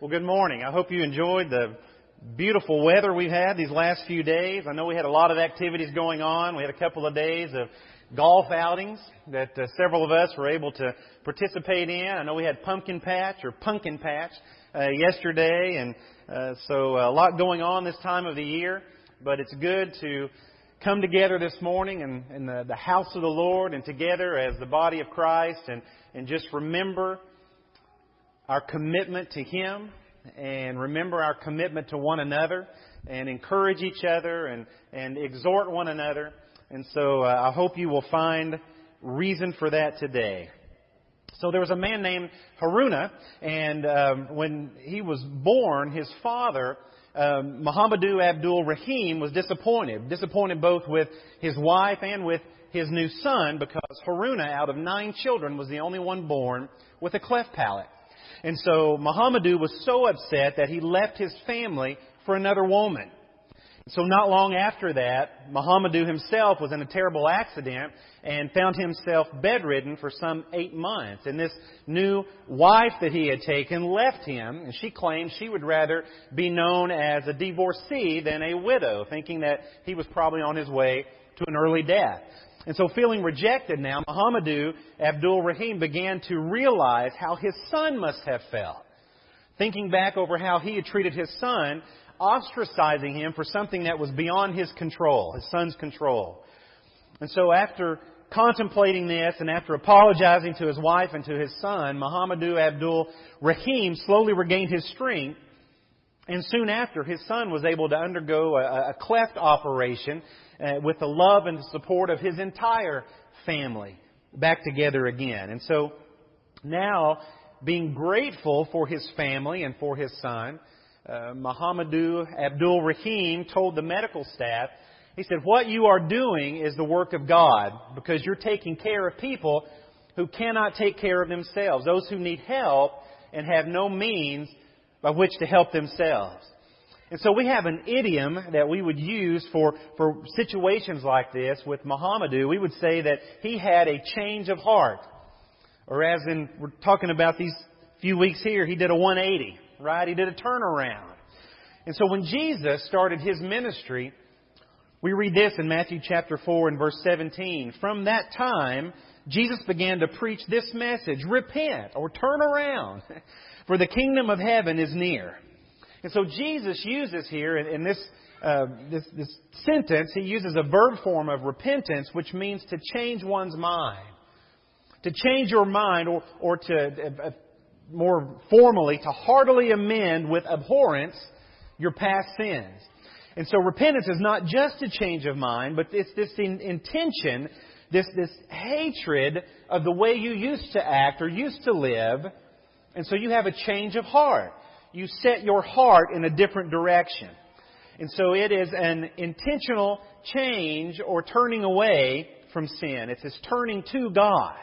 Well, good morning. I hope you enjoyed the beautiful weather we've had these last few days. I know we had a lot of activities going on. We had a couple of days of golf outings that uh, several of us were able to participate in. I know we had pumpkin patch or pumpkin patch uh, yesterday, and uh, so a lot going on this time of the year. But it's good to come together this morning in, in the, the house of the Lord and together as the body of Christ and, and just remember our commitment to Him and remember our commitment to one another and encourage each other and, and exhort one another. And so uh, I hope you will find reason for that today. So there was a man named Haruna, and um, when he was born, his father, um, Muhammadu Abdul Rahim, was disappointed. Disappointed both with his wife and with his new son because Haruna, out of nine children, was the only one born with a cleft palate. And so Muhammadu was so upset that he left his family for another woman. So not long after that, Muhammadu himself was in a terrible accident and found himself bedridden for some eight months. And this new wife that he had taken left him, and she claimed she would rather be known as a divorcee than a widow, thinking that he was probably on his way to an early death. And so, feeling rejected now, Muhammadu Abdul Rahim began to realize how his son must have felt. Thinking back over how he had treated his son, ostracizing him for something that was beyond his control, his son's control. And so, after contemplating this and after apologizing to his wife and to his son, Muhammadu Abdul Rahim slowly regained his strength. And soon after, his son was able to undergo a, a cleft operation uh, with the love and support of his entire family back together again. And so now, being grateful for his family and for his son, uh, Muhammadu Abdul Rahim told the medical staff, he said, What you are doing is the work of God because you're taking care of people who cannot take care of themselves, those who need help and have no means by which to help themselves. And so we have an idiom that we would use for, for situations like this with Muhammadu. We would say that he had a change of heart. Or as in, we're talking about these few weeks here, he did a 180, right? He did a turnaround. And so when Jesus started his ministry, we read this in Matthew chapter 4 and verse 17. From that time, Jesus began to preach this message, repent or turn around, for the kingdom of heaven is near. And so Jesus uses here in, in this, uh, this, this sentence, he uses a verb form of repentance, which means to change one's mind. To change your mind, or, or to, uh, uh, more formally, to heartily amend with abhorrence your past sins. And so repentance is not just a change of mind, but it's this in, intention, this, this hatred of the way you used to act or used to live. And so you have a change of heart you set your heart in a different direction. And so it is an intentional change or turning away from sin. It's this turning to God.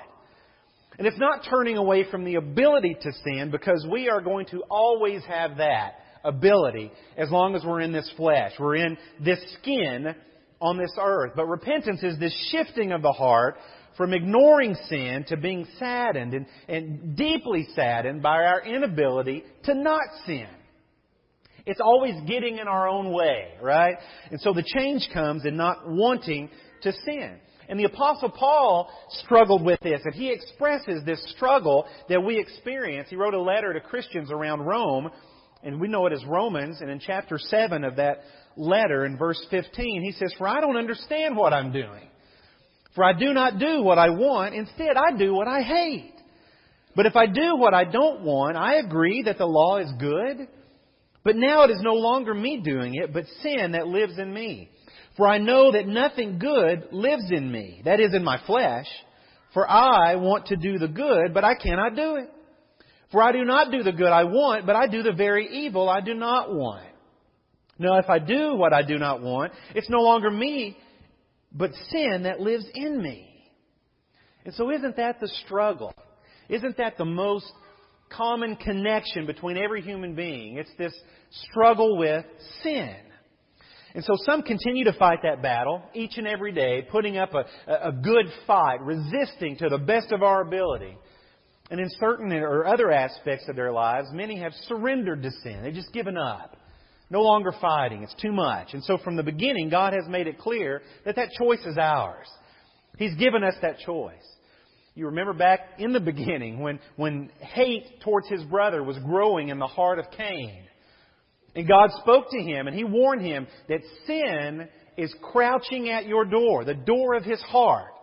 And it's not turning away from the ability to sin because we are going to always have that ability as long as we're in this flesh. We're in this skin on this earth. But repentance is this shifting of the heart from ignoring sin to being saddened and, and deeply saddened by our inability to not sin. It's always getting in our own way, right? And so the change comes in not wanting to sin. And the Apostle Paul struggled with this, and he expresses this struggle that we experience. He wrote a letter to Christians around Rome, and we know it as Romans, and in chapter 7 of that letter, in verse 15, he says, For I don't understand what I'm doing. For I do not do what I want, instead I do what I hate. But if I do what I don't want, I agree that the law is good. But now it is no longer me doing it, but sin that lives in me. For I know that nothing good lives in me, that is in my flesh. For I want to do the good, but I cannot do it. For I do not do the good I want, but I do the very evil I do not want. Now if I do what I do not want, it's no longer me but sin that lives in me. And so, isn't that the struggle? Isn't that the most common connection between every human being? It's this struggle with sin. And so some continue to fight that battle each and every day, putting up a, a good fight, resisting to the best of our ability. And in certain or other aspects of their lives, many have surrendered to sin. They've just given up. No longer fighting. It's too much. And so from the beginning, God has made it clear that that choice is ours. He's given us that choice. You remember back in the beginning when, when hate towards his brother was growing in the heart of Cain. And God spoke to him and he warned him that sin is crouching at your door, the door of his heart.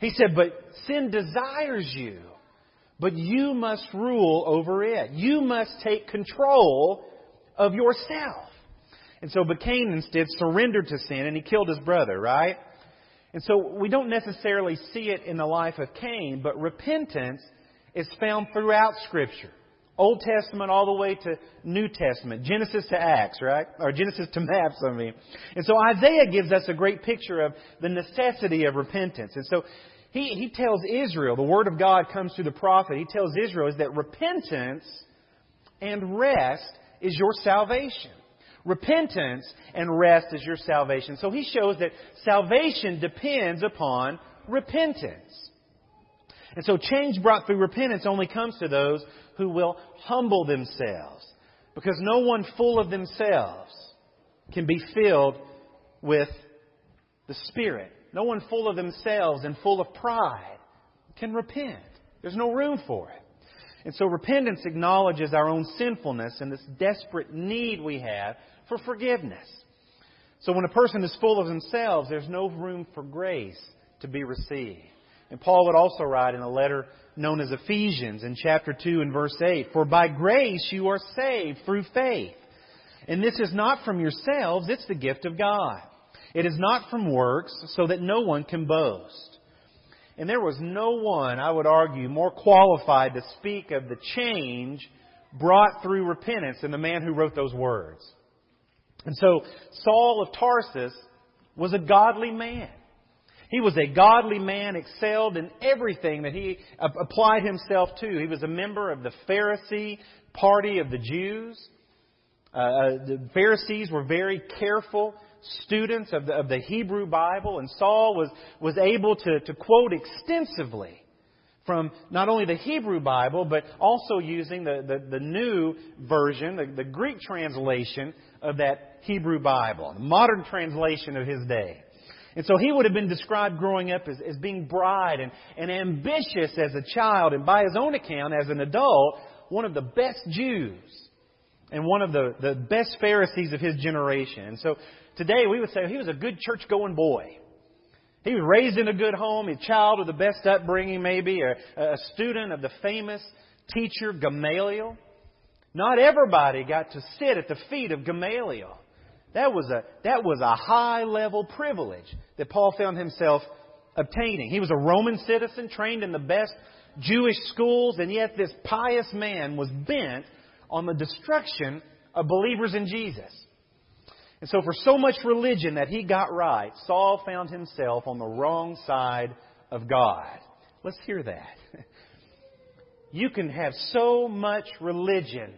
He said, but sin desires you, but you must rule over it. You must take control of yourself. And so, but Cain instead surrendered to sin and he killed his brother, right? And so we don't necessarily see it in the life of Cain, but repentance is found throughout Scripture. Old Testament all the way to New Testament, Genesis to Acts, right? Or Genesis to maps, I mean. And so Isaiah gives us a great picture of the necessity of repentance. And so he, he tells Israel, the Word of God comes through the prophet, he tells Israel is that repentance and rest is your salvation. Repentance and rest is your salvation. So he shows that salvation depends upon repentance. And so change brought through repentance only comes to those who will humble themselves. Because no one full of themselves can be filled with the Spirit. No one full of themselves and full of pride can repent. There's no room for it. And so repentance acknowledges our own sinfulness and this desperate need we have for forgiveness. So when a person is full of themselves, there's no room for grace to be received. And Paul would also write in a letter known as Ephesians in chapter 2 and verse 8, For by grace you are saved through faith. And this is not from yourselves, it's the gift of God. It is not from works, so that no one can boast. And there was no one, I would argue, more qualified to speak of the change brought through repentance than the man who wrote those words. And so Saul of Tarsus was a godly man. He was a godly man, excelled in everything that he applied himself to. He was a member of the Pharisee party of the Jews. Uh, uh, the Pharisees were very careful students of the, of the Hebrew Bible, and Saul was, was able to, to quote extensively from not only the Hebrew Bible, but also using the, the, the new version, the, the Greek translation of that Hebrew Bible, the modern translation of his day. And so he would have been described growing up as, as being bright and, and ambitious as a child, and by his own account, as an adult, one of the best Jews and one of the, the best Pharisees of his generation. And so today we would say he was a good church going boy. He was raised in a good home, a child with the best upbringing, maybe, a, a student of the famous teacher Gamaliel. Not everybody got to sit at the feet of Gamaliel. That was a, that was a high level privilege that Paul found himself obtaining. He was a Roman citizen, trained in the best Jewish schools, and yet this pious man was bent on the destruction of believers in Jesus. And so, for so much religion that he got right, Saul found himself on the wrong side of God. Let's hear that. You can have so much religion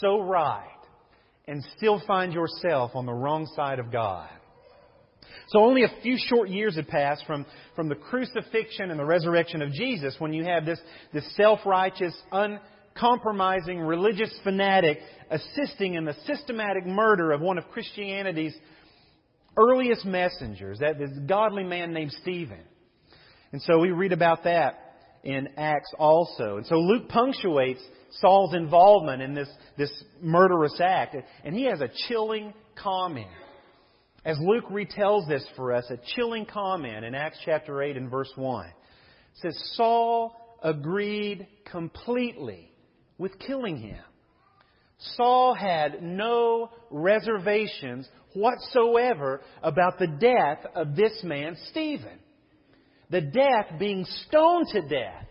so right and still find yourself on the wrong side of God. So only a few short years had passed from, from the crucifixion and the resurrection of Jesus when you have this, this self-righteous, uncompromising religious fanatic assisting in the systematic murder of one of Christianity's earliest messengers, that this godly man named Stephen. And so we read about that in Acts also. And so Luke punctuates Saul's involvement in this, this murderous act, and he has a chilling comment. As Luke retells this for us, a chilling comment in Acts chapter 8 and verse 1. It says, Saul agreed completely with killing him. Saul had no reservations whatsoever about the death of this man, Stephen. The death being stoned to death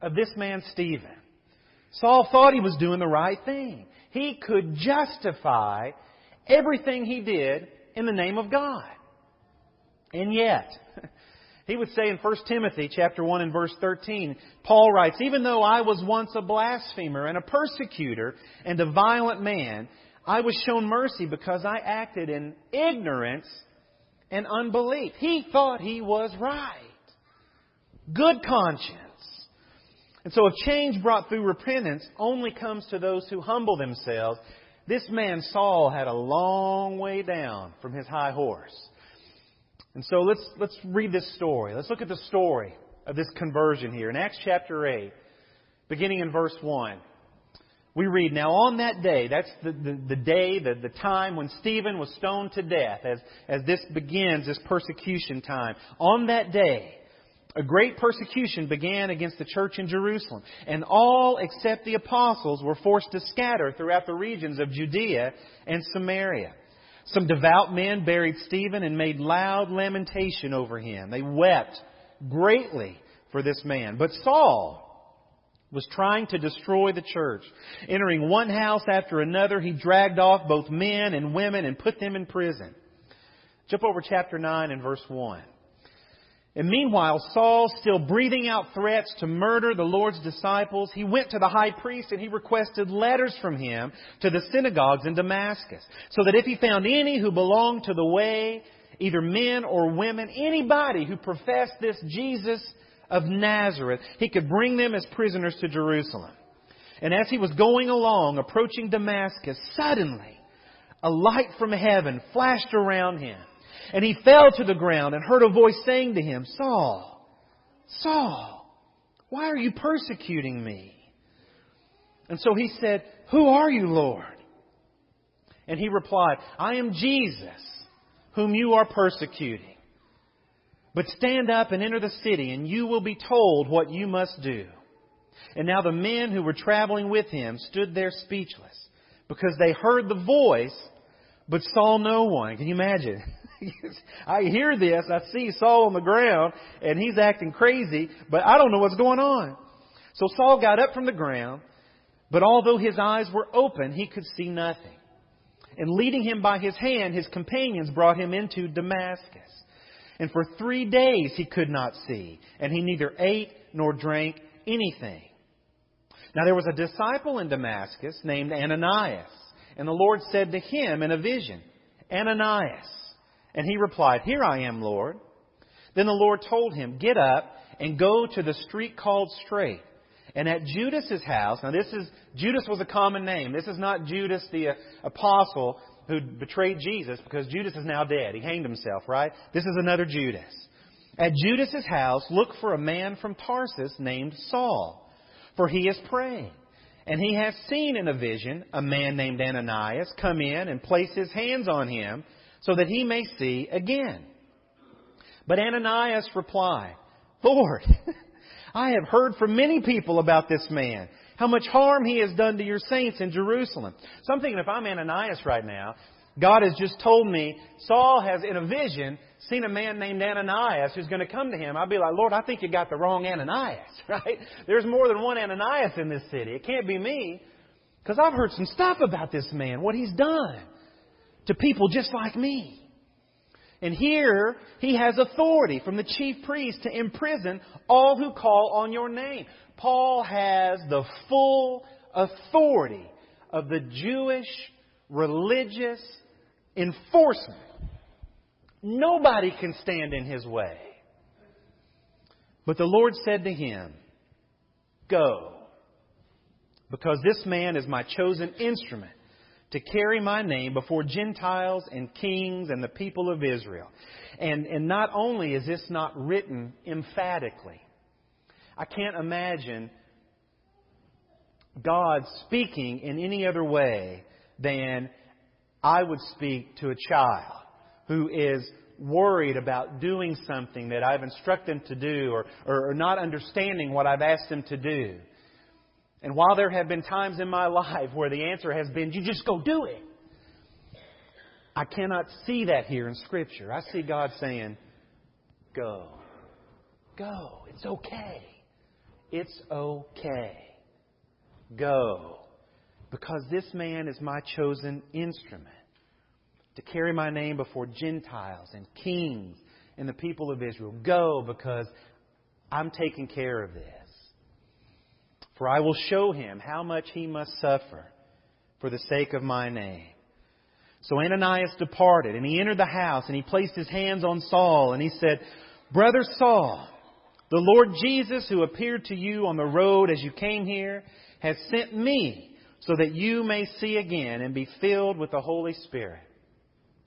of this man, Stephen. Saul thought he was doing the right thing. He could justify everything he did in the name of God. And yet, he would say in 1 Timothy chapter 1 and verse 13, Paul writes, Even though I was once a blasphemer and a persecutor and a violent man, I was shown mercy because I acted in ignorance and unbelief. He thought he was right. Good conscience. And so if change brought through repentance only comes to those who humble themselves, this man Saul had a long way down from his high horse. And so let's, let's read this story. Let's look at the story of this conversion here. In Acts chapter 8, beginning in verse 1, we read, Now on that day, that's the, the, the day, the, the time when Stephen was stoned to death, as, as this begins, this persecution time. On that day, a great persecution began against the church in Jerusalem, and all except the apostles were forced to scatter throughout the regions of Judea and Samaria. Some devout men buried Stephen and made loud lamentation over him. They wept greatly for this man. But Saul was trying to destroy the church. Entering one house after another, he dragged off both men and women and put them in prison. Jump over chapter 9 and verse 1. And meanwhile, Saul, still breathing out threats to murder the Lord's disciples, he went to the high priest and he requested letters from him to the synagogues in Damascus, so that if he found any who belonged to the way, either men or women, anybody who professed this Jesus of Nazareth, he could bring them as prisoners to Jerusalem. And as he was going along, approaching Damascus, suddenly a light from heaven flashed around him. And he fell to the ground and heard a voice saying to him, Saul, Saul, why are you persecuting me? And so he said, Who are you, Lord? And he replied, I am Jesus, whom you are persecuting. But stand up and enter the city, and you will be told what you must do. And now the men who were traveling with him stood there speechless, because they heard the voice, but saw no one. Can you imagine? I hear this. I see Saul on the ground and he's acting crazy, but I don't know what's going on. So Saul got up from the ground, but although his eyes were open, he could see nothing. And leading him by his hand, his companions brought him into Damascus. And for three days he could not see, and he neither ate nor drank anything. Now there was a disciple in Damascus named Ananias, and the Lord said to him in a vision, Ananias. And he replied, Here I am, Lord. Then the Lord told him, Get up and go to the street called Straight. And at Judas's house, now this is, Judas was a common name. This is not Judas the uh, apostle who betrayed Jesus because Judas is now dead. He hanged himself, right? This is another Judas. At Judas's house, look for a man from Tarsus named Saul, for he is praying. And he has seen in a vision a man named Ananias come in and place his hands on him so that he may see again. But Ananias replied, Lord, I have heard from many people about this man, how much harm he has done to your saints in Jerusalem. So I'm thinking if I'm Ananias right now, God has just told me Saul has, in a vision, seen a man named Ananias who's going to come to him. I'd be like, Lord, I think you got the wrong Ananias, right? There's more than one Ananias in this city. It can't be me. Because I've heard some stuff about this man, what he's done to people just like me. And here, he has authority from the chief priest to imprison all who call on your name. Paul has the full authority of the Jewish religious enforcement. Nobody can stand in his way. But the Lord said to him, Go, because this man is my chosen instrument to carry my name before Gentiles and kings and the people of Israel. And, and not only is this not written emphatically, I can't imagine God speaking in any other way than I would speak to a child who is worried about doing something that I've instructed them to do or, or, not understanding what I've asked them to do. And while there have been times in my life where the answer has been, you just go do it, I cannot see that here in Scripture. I see God saying, go. Go. It's okay. It's okay. Go. Because this man is my chosen instrument to carry my name before Gentiles and kings and the people of Israel. Go because I'm taking care of this. For I will show him how much he must suffer for the sake of my name. So Ananias departed, and he entered the house, and he placed his hands on Saul, and he said, Brother Saul, The Lord Jesus, who appeared to you on the road as you came here, has sent me so that you may see again and be filled with the Holy Spirit.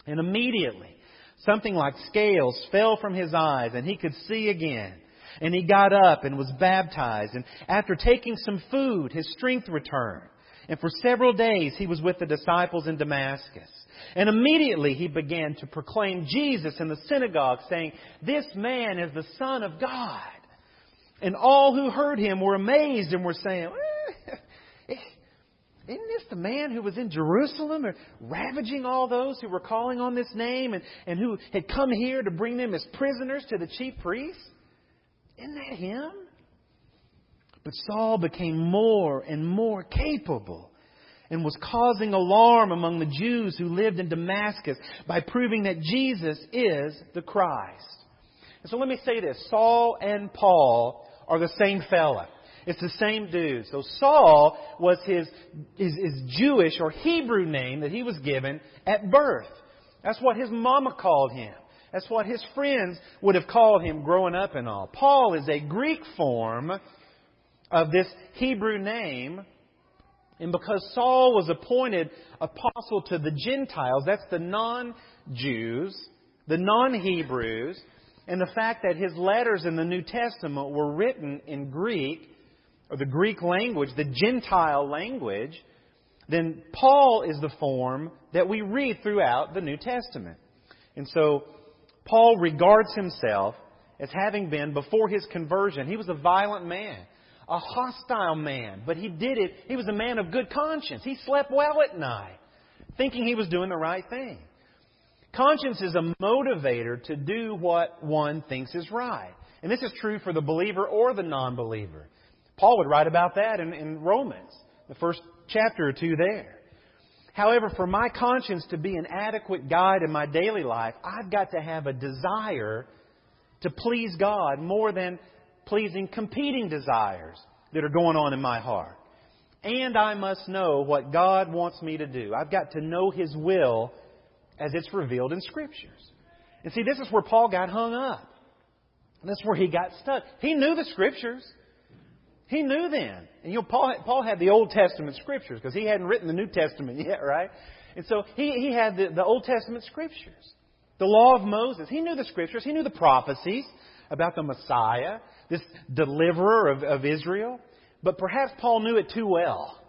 And immediately, something like scales fell from his eyes and he could see again. And he got up and was baptized. And after taking some food, his strength returned. And for several days he was with the disciples in Damascus. And immediately he began to proclaim Jesus in the synagogue, saying, This man is the Son of God. And all who heard him were amazed and were saying, eh, Isn't this the man who was in Jerusalem ravaging all those who were calling on this name and, and who had come here to bring them as prisoners to the chief priests? Isn't that him? But Saul became more and more capable and was causing alarm among the Jews who lived in Damascus by proving that Jesus is the Christ. And so let me say this Saul and Paul are the same fella. It's the same dude. So Saul was his, his, his Jewish or Hebrew name that he was given at birth. That's what his mama called him. That's what his friends would have called him growing up and all. Paul is a Greek form of this Hebrew name. And because Saul was appointed apostle to the Gentiles, that's the non Jews, the non Hebrews, and the fact that his letters in the New Testament were written in Greek, or the Greek language, the Gentile language, then Paul is the form that we read throughout the New Testament. And so Paul regards himself as having been, before his conversion, he was a violent man, a hostile man, but he did it. He was a man of good conscience. He slept well at night, thinking he was doing the right thing. Conscience is a motivator to do what one thinks is right. And this is true for the believer or the non believer. Paul would write about that in, in Romans, the first chapter or two there. However, for my conscience to be an adequate guide in my daily life, I've got to have a desire to please God more than pleasing competing desires that are going on in my heart. And I must know what God wants me to do. I've got to know His will as it's revealed in Scriptures. And see, this is where Paul got hung up. That's where he got stuck. He knew the Scriptures. He knew then. And you know, Paul, Paul had the Old Testament scriptures because he hadn't written the New Testament yet, right? And so he, he had the, the Old Testament scriptures. The law of Moses. He knew the scriptures. He knew the prophecies about the Messiah, this deliverer of, of Israel. But perhaps Paul knew it too well.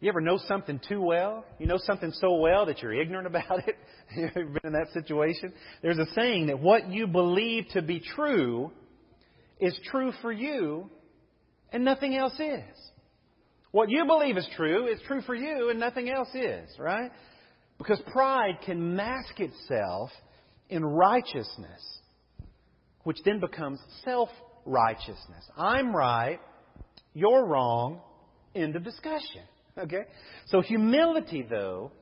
You ever know something too well? You know something so well that you're ignorant about it? you ever been in that situation? There's a saying that what you believe to be true is true for you and nothing else is. What you believe is true is true for you and nothing else is, right? Because pride can mask itself in righteousness, which then becomes self righteousness. I'm right, you're wrong, end of discussion. Okay? So humility, though,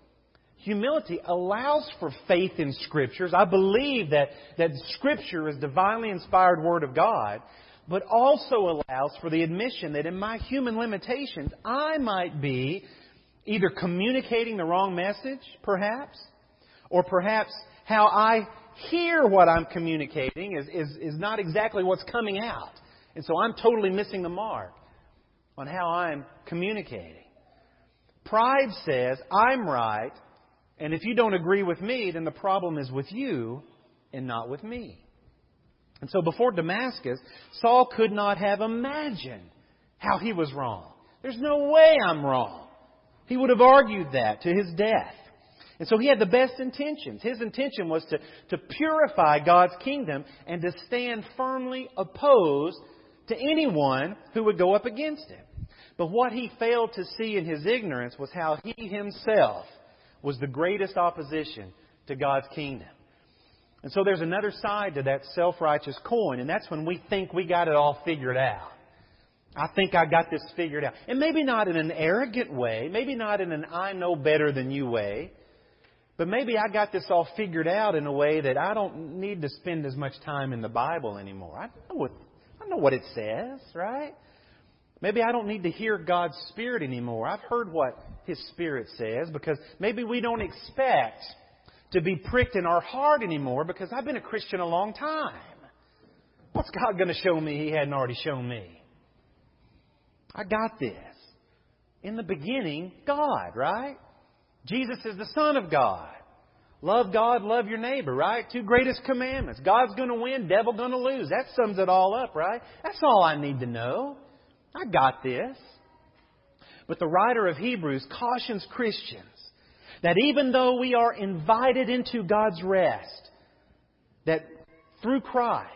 humility allows for faith in Scriptures. I believe that, that Scripture is divinely inspired Word of God but also allows for the admission that in my human limitations, I might be either communicating the wrong message, perhaps, or perhaps how I hear what I'm communicating is, is, is not exactly what's coming out. And so I'm totally missing the mark on how I'm communicating. Pride says, I'm right, and if you don't agree with me, then the problem is with you and not with me. And so before Damascus, Saul could not have imagined how he was wrong. There's no way I'm wrong. He would have argued that to his death. And so he had the best intentions. His intention was to, to purify God's kingdom and to stand firmly opposed to anyone who would go up against him. But what he failed to see in his ignorance was how he himself was the greatest opposition to God's kingdom. And so there's another side to that self righteous coin, and that's when we think we got it all figured out. I think I got this figured out. And maybe not in an arrogant way, maybe not in an I know better than you way, but maybe I got this all figured out in a way that I don't need to spend as much time in the Bible anymore. I know what, I know what it says, right? Maybe I don't need to hear God's Spirit anymore. I've heard what His Spirit says because maybe we don't expect to be pricked in our heart anymore because I've been a Christian a long time. What's God going to show me He hadn't already shown me? I got this. In the beginning, God, right? Jesus is the Son of God. Love God, love your neighbor, right? Two greatest commandments. God's going to win, devil going to lose. That sums it all up, right? That's all I need to know. I got this. But the writer of Hebrews cautions Christians that even though we are invited into God's rest, that through Christ,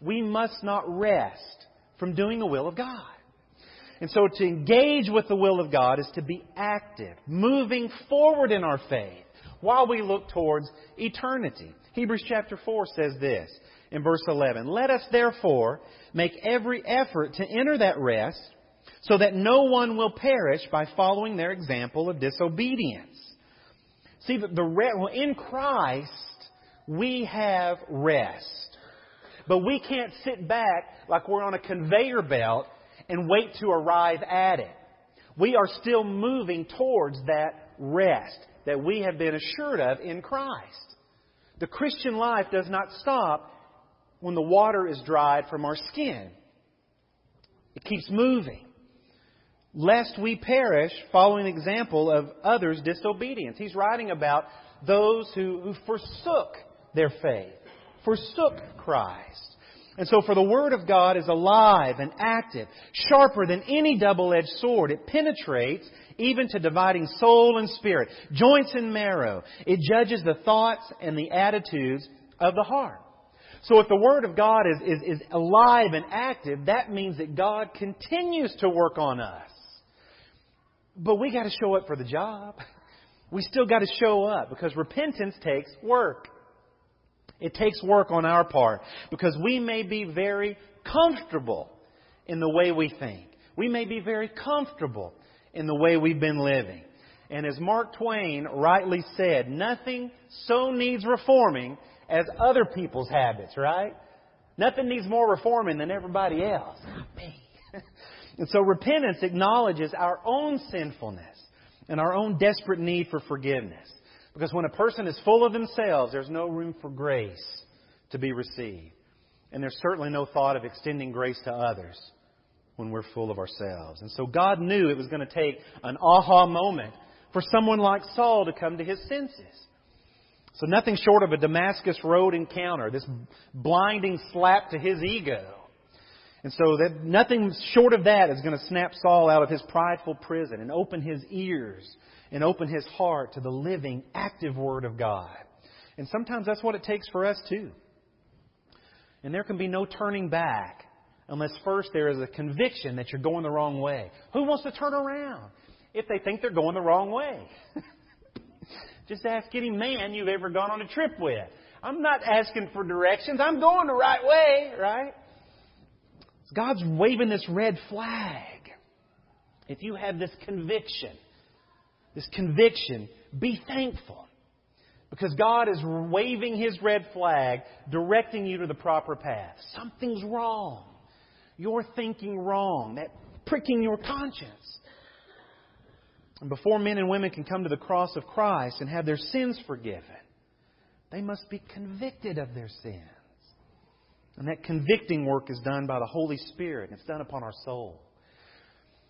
we must not rest from doing the will of God. And so to engage with the will of God is to be active, moving forward in our faith while we look towards eternity. Hebrews chapter 4 says this in verse 11 Let us therefore make every effort to enter that rest so that no one will perish by following their example of disobedience. See, the, the in Christ, we have rest. But we can't sit back like we're on a conveyor belt and wait to arrive at it. We are still moving towards that rest that we have been assured of in Christ. The Christian life does not stop when the water is dried from our skin. It keeps moving. Lest we perish following the example of others' disobedience. He's writing about those who, who forsook their faith, forsook Christ. And so, for the Word of God is alive and active, sharper than any double edged sword. It penetrates even to dividing soul and spirit, joints and marrow. It judges the thoughts and the attitudes of the heart. So, if the Word of God is, is, is alive and active, that means that God continues to work on us. But we got to show up for the job. We still got to show up because repentance takes work. It takes work on our part because we may be very comfortable in the way we think. We may be very comfortable in the way we've been living. And as Mark Twain rightly said, nothing so needs reforming as other people's habits, right? Nothing needs more reforming than everybody else. Not me. And so repentance acknowledges our own sinfulness and our own desperate need for forgiveness. Because when a person is full of themselves, there's no room for grace to be received. And there's certainly no thought of extending grace to others when we're full of ourselves. And so God knew it was going to take an aha moment for someone like Saul to come to his senses. So nothing short of a Damascus Road encounter, this blinding slap to his ego. And so that nothing short of that is going to snap Saul out of his prideful prison and open his ears and open his heart to the living, active Word of God. And sometimes that's what it takes for us too. And there can be no turning back unless first there is a conviction that you're going the wrong way. Who wants to turn around if they think they're going the wrong way? Just ask any man you've ever gone on a trip with. I'm not asking for directions. I'm going the right way, right? God's waving this red flag. If you have this conviction, this conviction, be thankful. Because God is waving His red flag, directing you to the proper path. Something's wrong. You're thinking wrong. That pricking your conscience. And before men and women can come to the cross of Christ and have their sins forgiven, they must be convicted of their sins. And that convicting work is done by the Holy Spirit. It's done upon our soul.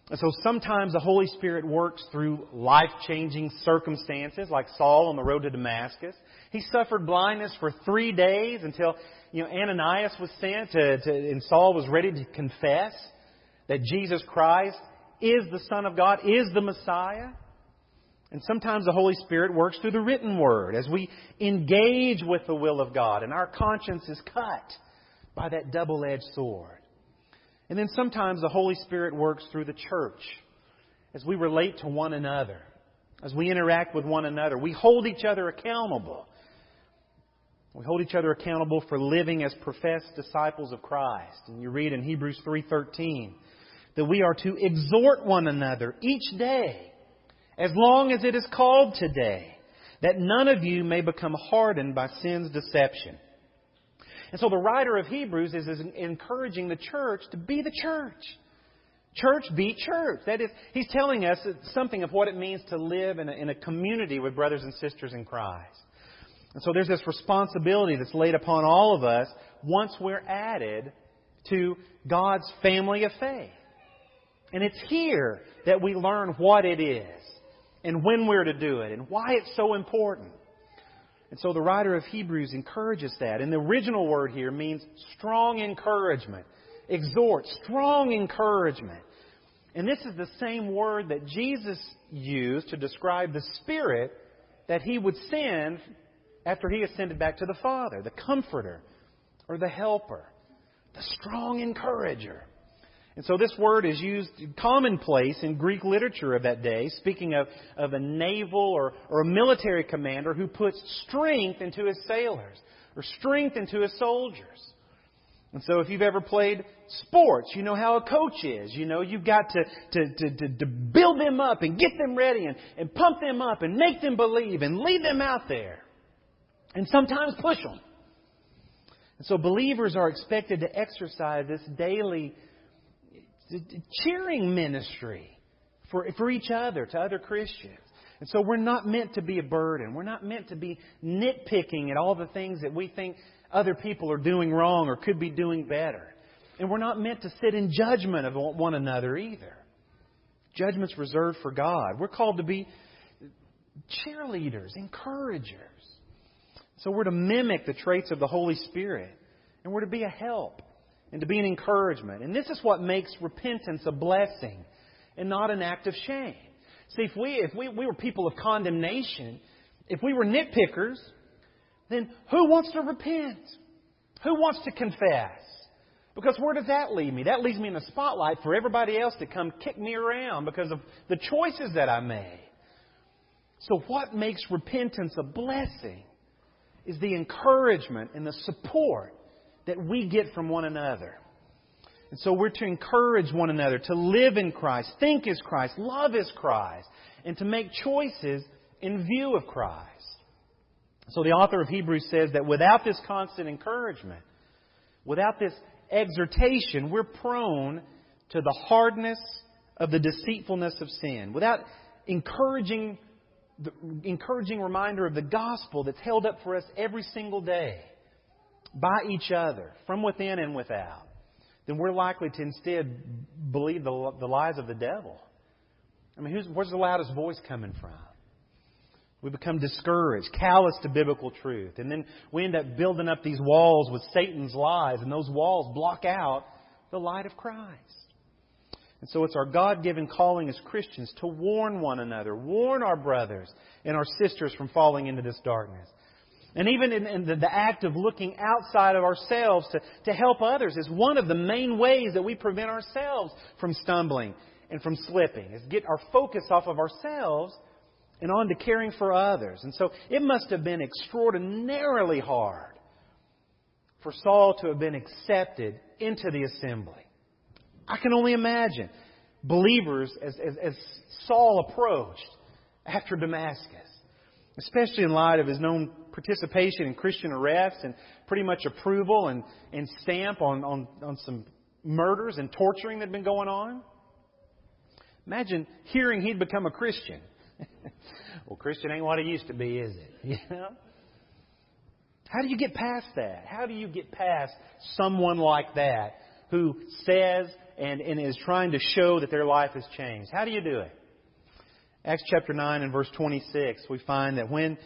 And so sometimes the Holy Spirit works through life changing circumstances, like Saul on the road to Damascus. He suffered blindness for three days until you know, Ananias was sent to, to, and Saul was ready to confess that Jesus Christ is the Son of God, is the Messiah. And sometimes the Holy Spirit works through the written word as we engage with the will of God and our conscience is cut by that double edged sword. And then sometimes the Holy Spirit works through the church as we relate to one another, as we interact with one another. We hold each other accountable. We hold each other accountable for living as professed disciples of Christ. And you read in Hebrews 3:13 that we are to exhort one another each day, as long as it is called today, that none of you may become hardened by sin's deception. And so the writer of Hebrews is, is encouraging the church to be the church. Church be church. That is, he's telling us something of what it means to live in a, in a community with brothers and sisters in Christ. And so there's this responsibility that's laid upon all of us, once we're added to God's family of faith. And it's here that we learn what it is and when we're to do it and why it's so important. And so the writer of Hebrews encourages that. And the original word here means strong encouragement, exhort, strong encouragement. And this is the same word that Jesus used to describe the Spirit that He would send after He ascended back to the Father, the Comforter or the Helper, the strong encourager. And so this word is used commonplace in Greek literature of that day, speaking of, of a naval or, or a military commander who puts strength into his sailors or strength into his soldiers. And so if you've ever played sports, you know how a coach is. You know, you've got to, to, to, to, to build them up and get them ready and, and pump them up and make them believe and lead them out there. And sometimes push them. And so believers are expected to exercise this daily cheering ministry for, for each other, to other Christians. And so we're not meant to be a burden. We're not meant to be nitpicking at all the things that we think other people are doing wrong or could be doing better. And we're not meant to sit in judgment of one another either. Judgment's reserved for God. We're called to be cheerleaders, encouragers. So we're to mimic the traits of the Holy Spirit. And we're to be a help and to be an encouragement. And this is what makes repentance a blessing and not an act of shame. See, if we, if we, we were people of condemnation, if we were nitpickers, then who wants to repent? Who wants to confess? Because where does that leave me? That leaves me in the spotlight for everybody else to come kick me around because of the choices that I made. So, what makes repentance a blessing is the encouragement and the support that we get from one another. And so we're to encourage one another to live in Christ, think as Christ, love as Christ, and to make choices in view of Christ. So the author of Hebrews says that without this constant encouragement, without this exhortation, we're prone to the hardness of the deceitfulness of sin. Without encouraging the encouraging reminder of the gospel that's held up for us every single day by each other, from within and without, then we're likely to instead believe the, the lies of the devil. I mean, who's, where's the loudest voice coming from? We become discouraged, callous to biblical truth. And then we end up building up these walls with Satan's lies, and those walls block out the light of Christ. And so it's our God given calling as Christians to warn one another, warn our brothers and our sisters from falling into this darkness. And even in, in the, the, act of looking outside of ourselves to, to help others is one of the main ways that we prevent ourselves from stumbling and from slipping, is get our focus off of ourselves and on to caring for others. And so it must have been extraordinarily hard for Saul to have been accepted into the assembly. I can only imagine believers as, as, as Saul approached after Damascus especially in light of his known participation in Christian arrests and pretty much approval and, and stamp on, on, on some murders and torturing that had been going on. Imagine hearing he'd become a Christian. well, Christian ain't what he used to be, is it? You know? How do you get past that? How do you get past someone like that who says and, and is trying to show that their life has changed? How do you do it? Acts chapter 9 and verse 26, we find that when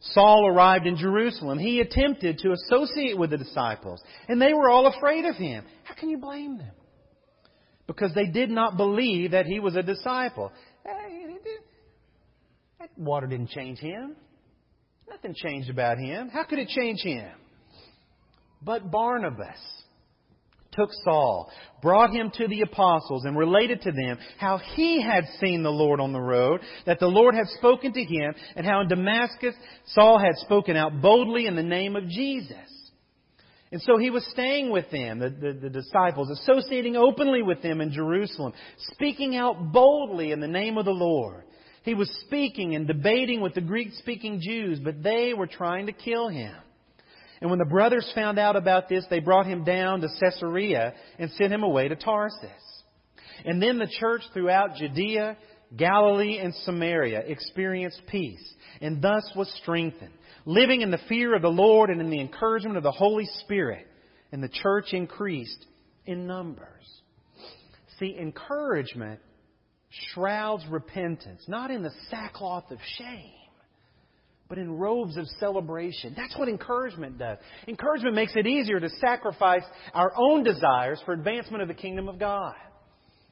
Saul arrived in Jerusalem, he attempted to associate with the disciples, and they were all afraid of him. How can you blame them? Because they did not believe that he was a disciple. That water didn't change him. Nothing changed about him. How could it change him? But Barnabas took Saul, brought him to the apostles, and related to them how he had seen the Lord on the road, that the Lord had spoken to him, and how in Damascus Saul had spoken out boldly in the name of Jesus. And so he was staying with them, the, the, the, disciples, associating openly with them in Jerusalem, speaking out boldly in the name of the Lord. He was speaking and debating with the Greek speaking Jews, but they were trying to kill him. And when the brothers found out about this, they brought him down to Caesarea and sent him away to Tarsus. And then the church throughout Judea, Galilee, and Samaria experienced peace, and thus was strengthened, living in the fear of the Lord and in the encouragement of the Holy Spirit. and the church increased in numbers. See, encouragement shrouds repentance, not in the sackcloth of shame, but in robes of celebration. That's what encouragement does. Encouragement makes it easier to sacrifice our own desires for advancement of the kingdom of God.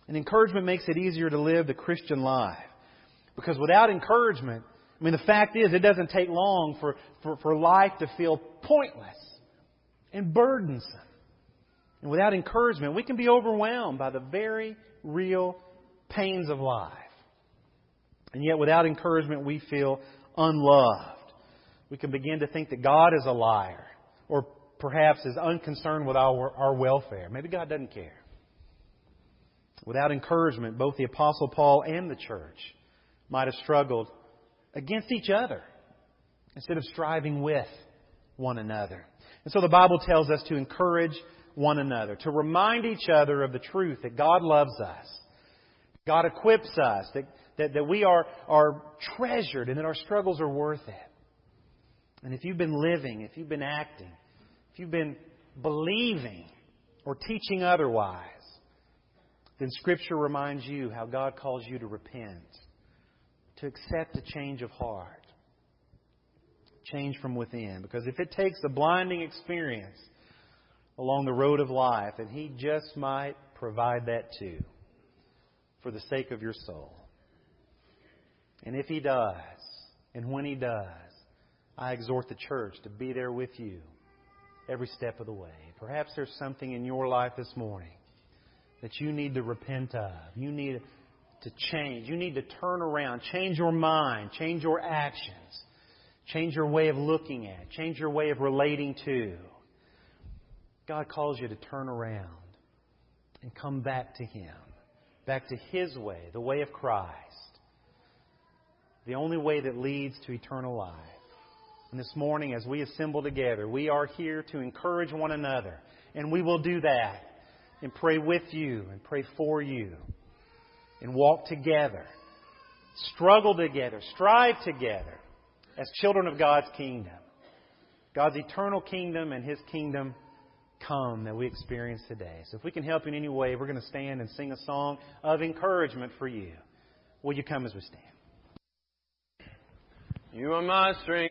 And encouragement makes it easier to live the Christian life. Because without encouragement, I mean, the fact is, it doesn't take long for, for, for life to feel pointless and burdensome. And without encouragement, we can be overwhelmed by the very real pains of life. And yet, without encouragement, we feel unloved. We can begin to think that God is a liar, or perhaps is unconcerned with our, our welfare. Maybe God doesn't care. Without encouragement, both the Apostle Paul and the church might have struggled against each other instead of striving with one another. And so the Bible tells us to encourage one another, to remind each other of the truth that God loves us. God equips us, that, that, that we are, are treasured, and that our struggles are worth it. And if you've been living, if you've been acting, if you've been believing or teaching otherwise, then Scripture reminds you how God calls you to repent, to accept a change of heart, change from within. Because if it takes a blinding experience along the road of life, then He just might provide that too for the sake of your soul. And if He does, and when He does, I exhort the church to be there with you every step of the way. Perhaps there's something in your life this morning that you need to repent of. You need to change. You need to turn around, change your mind, change your actions, change your way of looking at, change your way of relating to. God calls you to turn around and come back to Him, back to His way, the way of Christ, the only way that leads to eternal life. And this morning, as we assemble together, we are here to encourage one another, and we will do that and pray with you and pray for you and walk together, struggle together, strive together as children of God's kingdom. God's eternal kingdom and His kingdom come that we experience today. So if we can help in any way, we're going to stand and sing a song of encouragement for you. Will you come as we stand? You are my strength.